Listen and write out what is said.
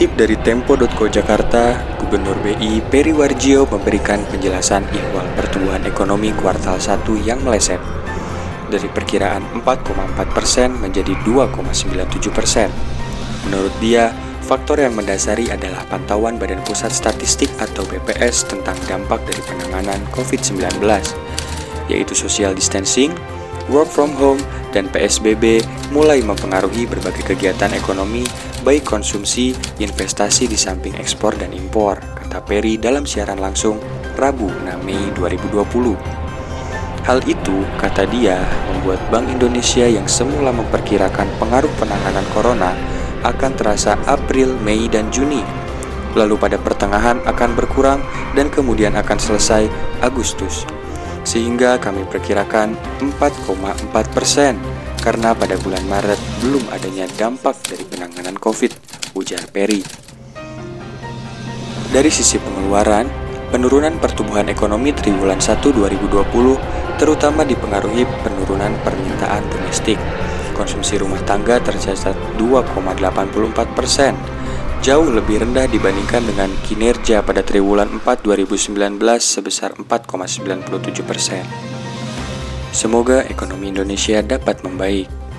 Dikutip dari Tempo.co Jakarta, Gubernur BI Peri Warjio memberikan penjelasan ihwal pertumbuhan ekonomi kuartal 1 yang meleset dari perkiraan 4,4 persen menjadi 2,97 persen. Menurut dia, faktor yang mendasari adalah pantauan Badan Pusat Statistik atau BPS tentang dampak dari penanganan COVID-19, yaitu social distancing, work from home, dan PSBB mulai mempengaruhi berbagai kegiatan ekonomi, baik konsumsi, investasi di samping ekspor dan impor, kata Peri dalam siaran langsung Rabu 6 Mei 2020. Hal itu, kata dia, membuat Bank Indonesia yang semula memperkirakan pengaruh penanganan corona akan terasa April, Mei, dan Juni. Lalu pada pertengahan akan berkurang dan kemudian akan selesai Agustus sehingga kami perkirakan 4,4 persen karena pada bulan Maret belum adanya dampak dari penanganan COVID, ujar Perry. Dari sisi pengeluaran, penurunan pertumbuhan ekonomi triwulan 1 2020 terutama dipengaruhi penurunan permintaan domestik. Konsumsi rumah tangga tercatat 2,84 persen, jauh lebih rendah dibandingkan dengan kinerja pada triwulan 4 2019 sebesar 4,97 persen. Semoga ekonomi Indonesia dapat membaik.